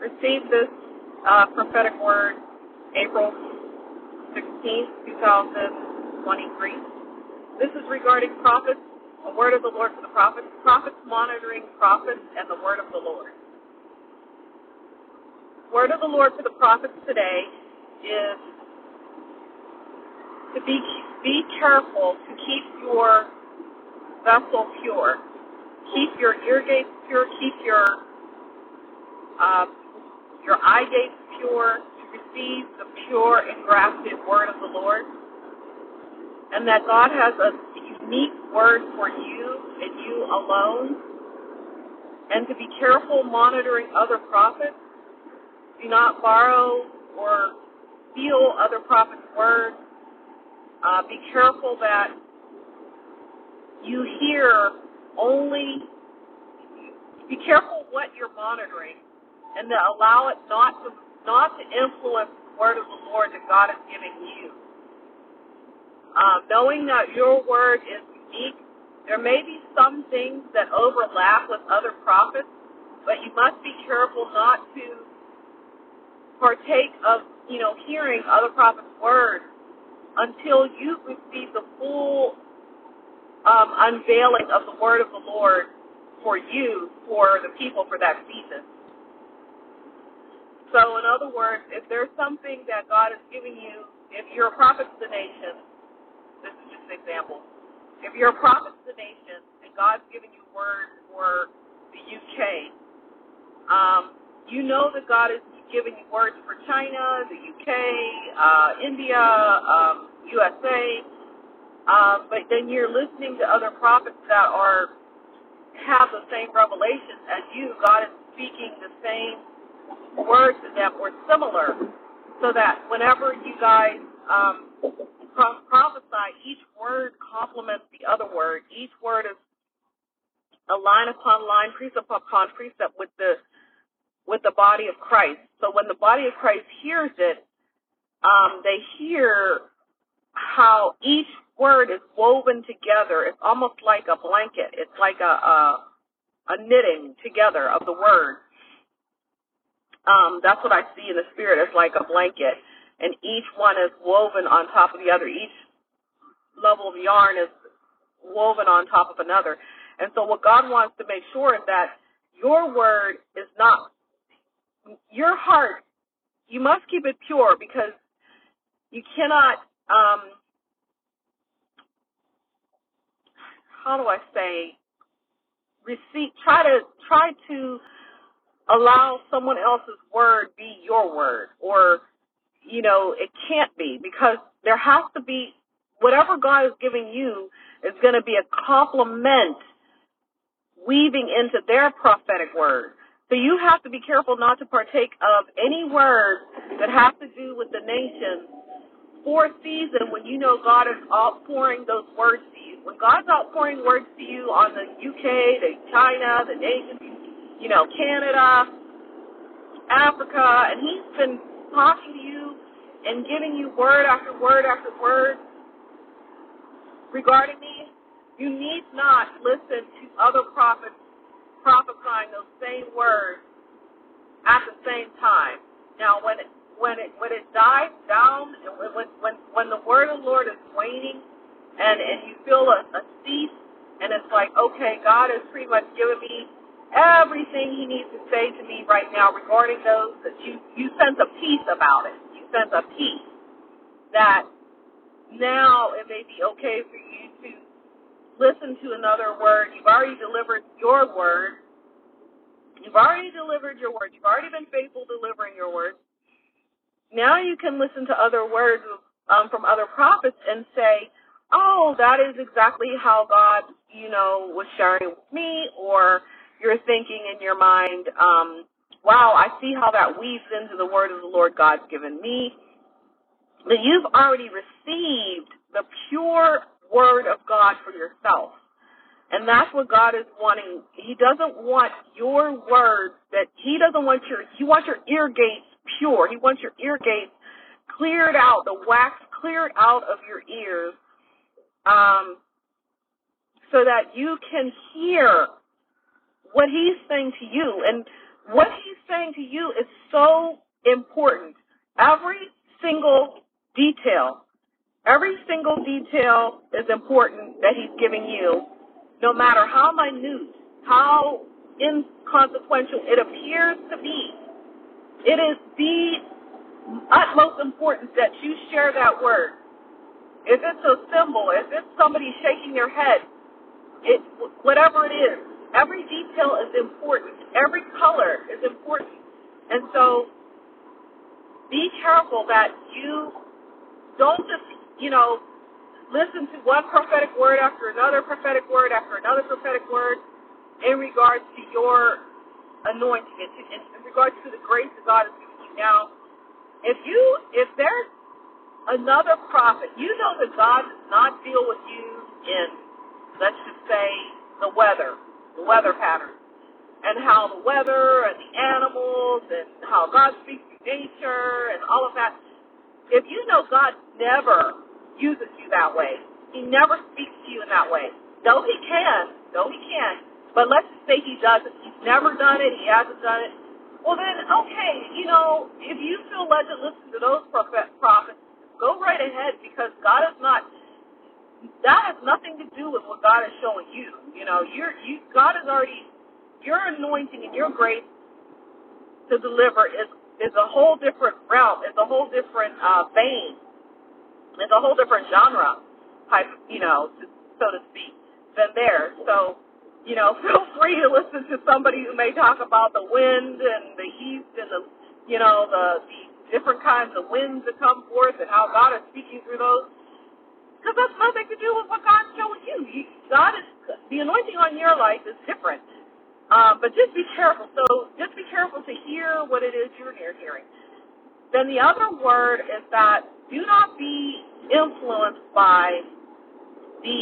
received this uh, prophetic word April 16th, 2023. This is regarding prophets, a word of the Lord for the prophets, prophets monitoring prophets, and the word of the Lord. Word of the Lord for the prophets today is to be be careful to keep your vessel pure. Keep your ear gates pure. Keep your uh, your eye gates pure to receive the pure and grafted word of the Lord, and that God has a unique word for you and you alone, and to be careful monitoring other prophets. Do not borrow or steal other prophets' words. Uh, be careful that you hear only, be careful what you're monitoring and to allow it not to, not to influence the word of the Lord that God is giving you. Uh, knowing that your word is unique, there may be some things that overlap with other prophets, but you must be careful not to partake of, you know, hearing other prophets' words until you receive the full um, unveiling of the word of the Lord for you, for the people, for that season. So, in other words, if there's something that God is giving you, if you're a prophet to the nation, this is just an example. If you're a prophet to the nation and God's giving you word for the UK, um, you know that God is giving you words for China, the UK, uh, India, um, USA. Um, but then you're listening to other prophets that are have the same revelations as you. God is speaking the same words them or similar, so that whenever you guys um, prophesy, each word complements the other word. Each word is a line upon line, precept upon precept with the with the body of Christ. So when the body of Christ hears it, um, they hear how each word is woven together. It's almost like a blanket. It's like a a, a knitting together of the word. Um, that's what I see in the spirit. It's like a blanket, and each one is woven on top of the other. Each level of yarn is woven on top of another. And so, what God wants to make sure is that your word is not your heart, you must keep it pure because you cannot, um, how do I say, receive, try to, try to allow someone else's word be your word or, you know, it can't be because there has to be, whatever God is giving you is going to be a complement weaving into their prophetic word. So you have to be careful not to partake of any word that has to do with the nation for a season when you know God is outpouring those words to you. When God's outpouring words to you on the UK, the China, the nation, you know, Canada, Africa, and He's been talking to you and giving you word after word after word regarding me, you need not listen to other prophets prophesying those same words at the same time. Now, when it dies down, and when when when the word of the Lord is waning, and and you feel a, a cease, and it's like, okay, God has pretty much given me everything He needs to say to me right now regarding those that you you sense a peace about it. You sense a peace that now it may be okay for you to listen to another word. You've already delivered your word. You've already your word. You've already been faithful delivering your word. Now you can listen to other words um, from other prophets and say, oh, that is exactly how God, you know, was sharing with me, or you're thinking in your mind, um, wow, I see how that weaves into the word of the Lord God's given me. That you've already received the pure word of God for yourself. And that's what God is wanting. He doesn't want your words that he doesn't want your he wants your ear gates pure. He wants your ear gates cleared out, the wax cleared out of your ears, um, so that you can hear what he's saying to you. And what he's saying to you is so important. Every single detail, every single detail is important that he's giving you, no matter how minute, how inconsequential it appears to be. It is the utmost importance that you share that word. If it's a symbol, if it's somebody shaking their head, it whatever it is, every detail is important. Every color is important. And so be careful that you don't just, you know, listen to one prophetic word after another prophetic word after another prophetic word in regards to your anointing, in, in, in regards to the grace that God has given you. Now, if you, if there's another prophet, you know that God does not deal with you in, let's just say, the weather, the weather pattern, and how the weather and the animals and how God speaks to nature and all of that. If you know God never uses you that way, He never speaks to you in that way. Though He can, though He can, but let's just say He doesn't. He's never done it. He hasn't done it. Well then, okay, you know, if you feel led to listen to those prophets, go right ahead because God is not. That has nothing to do with what God is showing you. You know, you're you. God is already your anointing and your grace to deliver is is a whole different realm. It's a whole different uh, vein. It's a whole different genre type, you know, so to speak, than theirs. So, you know, feel free to listen to somebody who may talk about the wind and the heat and the, you know, the, the different kinds of winds that come forth and how God is speaking through those. Because that's nothing to do with what God's showing you. you. God is the anointing on your life is different. Um, but just be careful. So just be careful to hear what it is you're hearing. Then the other word is that do not be influenced by the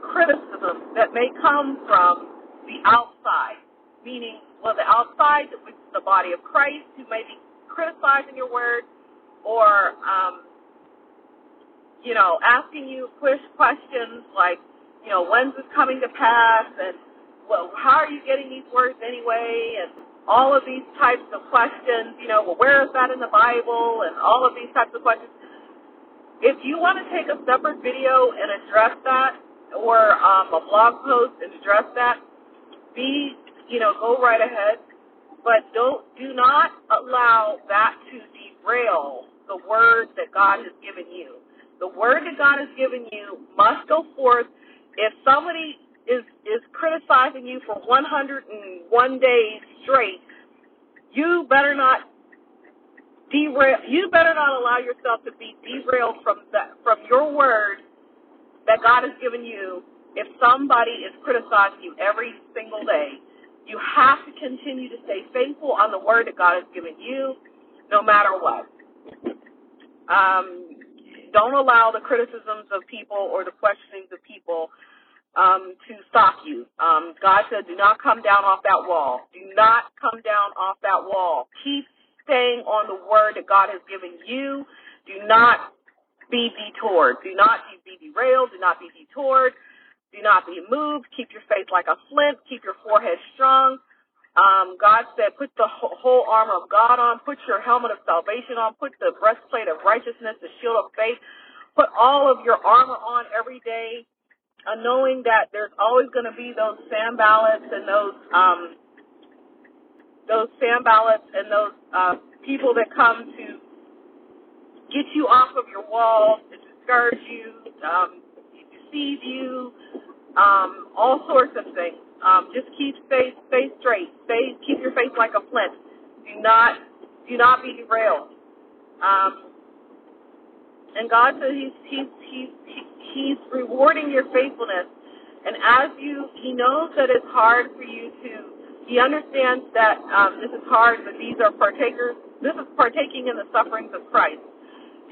criticism that may come from the outside, meaning, well, the outside, which is the body of Christ, who may be criticizing your word, or, um, you know, asking you push questions like, you know, when's this coming to pass, and well, how are you getting these words anyway? And all of these types of questions, you know, well, where is that in the Bible? And all of these types of questions. If you want to take a separate video and address that, or um, a blog post and address that, be, you know, go right ahead. But don't, do not allow that to derail the word that God has given you. The word that God has given you must go forth. If somebody is is criticizing you for 101 days straight, you better not derail. You better not allow yourself to be derailed from that from your word that God has given you. If somebody is criticizing you every single day, you have to continue to stay faithful on the word that God has given you, no matter what. Um, don't allow the criticisms of people or the questionings of people um, to stop you. Um, God said, do not come down off that wall. Do not come down off that wall. Keep staying on the word that God has given you. Do not be detoured. Do not be derailed. Do not be detoured. Do not be moved. Keep your faith like a flint. Keep your forehead strong. Um, God said, put the whole armor of God on. Put your helmet of salvation on. Put the breastplate of righteousness, the shield of faith. Put all of your armor on every day uh, knowing that there's always going to be those Sanballats and those um, those Sanballats and those uh, people that come to get you off of your wall, to discourage you, um, deceive you, um, all sorts of things. Um, just keep stay stay straight. Stay keep your face like a flint. Do not do not be derailed. Um, and God says He's He's He's He's rewarding your faithfulness. And as you, He knows that it's hard for you to. He understands that um, this is hard, but these are partakers. This is partaking in the sufferings of Christ,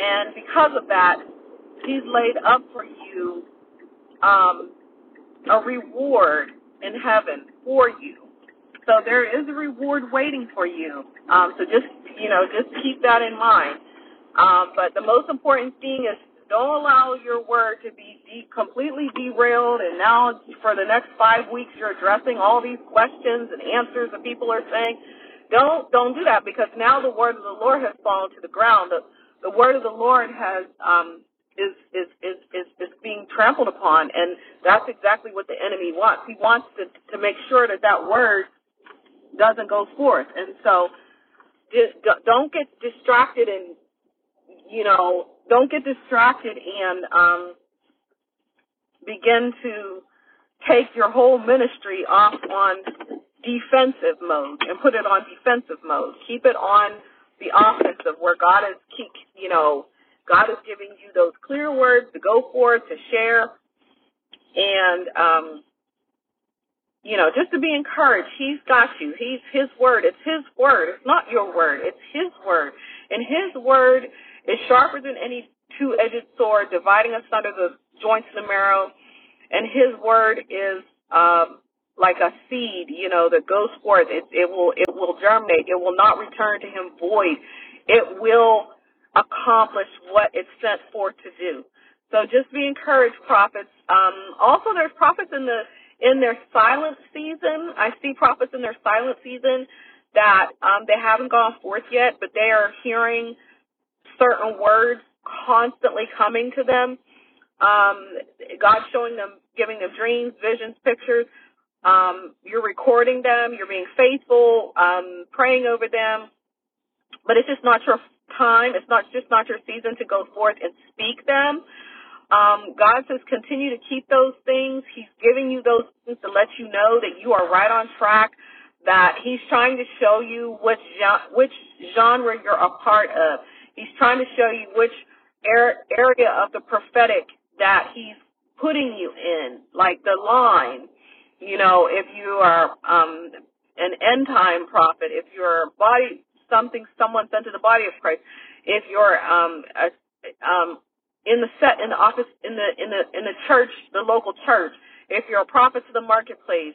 and because of that, He's laid up for you um, a reward in heaven for you. So there is a reward waiting for you. Um, so just you know, just keep that in mind. Um, but the most important thing is don't allow your word to be de- completely derailed. And now for the next five weeks, you're addressing all these questions and answers that people are saying. Don't don't do that because now the word of the Lord has fallen to the ground. The, the word of the Lord has um, is, is is is is being trampled upon, and that's exactly what the enemy wants. He wants to to make sure that that word doesn't go forth, and so don't get distracted and you know don't get distracted and um, begin to take your whole ministry off on defensive mode and put it on defensive mode. Keep it on the offensive where God is keep you know God is giving you those clear words to go for to share. And um you know just to be encouraged. He's got you. He's his word. It's his word. It's not your word. It's his word. And his word is sharper than any two-edged sword dividing asunder the joints and the marrow and his word is um like a seed, you know, that goes forth. It, it will it will germinate. It will not return to him void. It will accomplish what it's sent forth to do. So just be encouraged, prophets. Um, also, there's prophets in the in their silent season. I see prophets in their silent season that um, they haven't gone forth yet, but they are hearing certain words constantly coming to them. Um, God's showing them, giving them dreams, visions, pictures um, you're recording them, you're being faithful, um, praying over them, but it's just not your time. It's not just not your season to go forth and speak them. Um, God says continue to keep those things. He's giving you those things to let you know that you are right on track. That He's trying to show you which which genre you're a part of. He's trying to show you which area of the prophetic that He's putting you in, like the line. You know, if you are um, an end time prophet, if you're body something someone sent to the body of Christ, if you're um, a, um, in the set in the office in the in the in the church, the local church, if you're a prophet to the marketplace,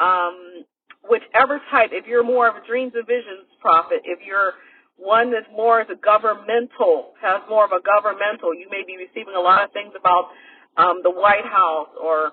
um, whichever type, if you're more of a dreams and visions prophet, if you're one that's more as a governmental, has more of a governmental, you may be receiving a lot of things about um, the White House or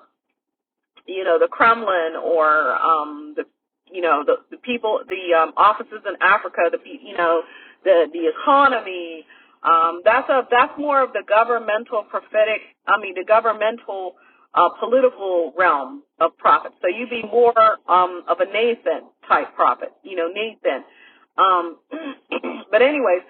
you know, the Kremlin or um, the, you know, the, the people, the um, offices in Africa, the, you know, the the economy. Um, that's a that's more of the governmental prophetic. I mean, the governmental uh, political realm of prophets. So you be more um, of a Nathan type prophet. You know, Nathan. Um, but anyways,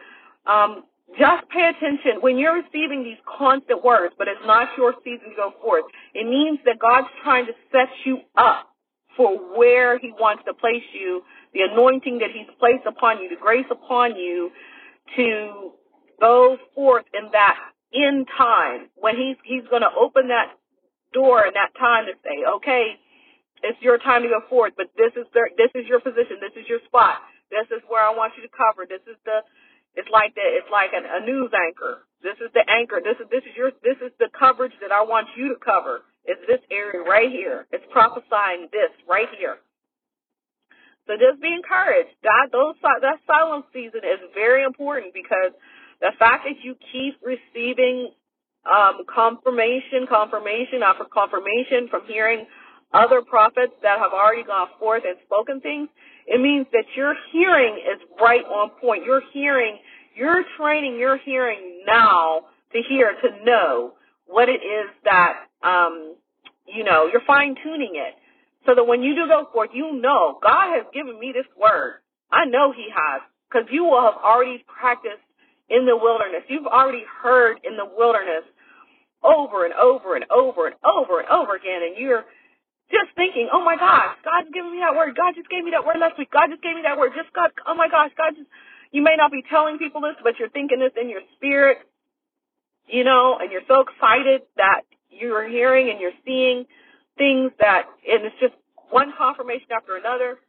um, just pay attention when you're receiving these constant words, but it's not your season to go forth. It means that God's trying to set you up for where He wants to place you, the anointing that He's placed upon you, the grace upon you to go forth in that in time when He's He's going to open that door in that time to say, okay, it's your time to go forth, but this is the, this is your position, this is your spot, this is where I want you to cover, this is the it's like that. It's like an, a news anchor. This is the anchor. This is this is your this is the coverage that I want you to cover. It's this area right here. It's prophesying this right here. So just be encouraged. That those that silence season is very important because the fact that you keep receiving um, confirmation, confirmation after confirmation from hearing other prophets that have already gone forth and spoken things, it means that your hearing is right on point. Your hearing, you're training your hearing now to hear, to know what it is that, um, you know, you're fine tuning it. So that when you do go forth, you know, God has given me this word. I know He has. Because you will have already practiced in the wilderness. You've already heard in the wilderness over and over and over and over and over again. And you're, just thinking, oh my gosh, God's giving me that word. God just gave me that word last week. God just gave me that word. Just God, oh my gosh, God just, you may not be telling people this, but you're thinking this in your spirit, you know, and you're so excited that you're hearing and you're seeing things that, and it's just one confirmation after another.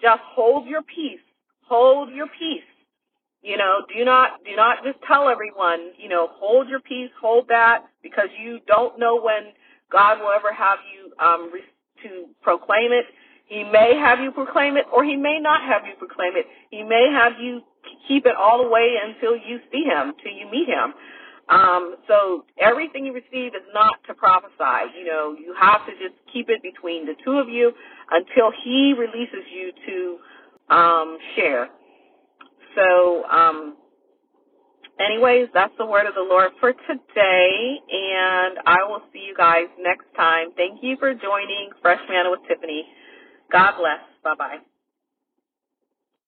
Just hold your peace. Hold your peace. You know, do not do not just tell everyone, you know, hold your peace, hold that because you don't know when God will ever have you um, to proclaim it. He may have you proclaim it, or he may not have you proclaim it. He may have you keep it all the way until you see him, till you meet him. Um, so everything you receive is not to prophesy. You know, you have to just keep it between the two of you until he releases you to um, share. So, um, anyways, that's the word of the Lord for today, and I will see you guys next time. Thank you for joining Fresh Manna with Tiffany. God bless. Bye bye.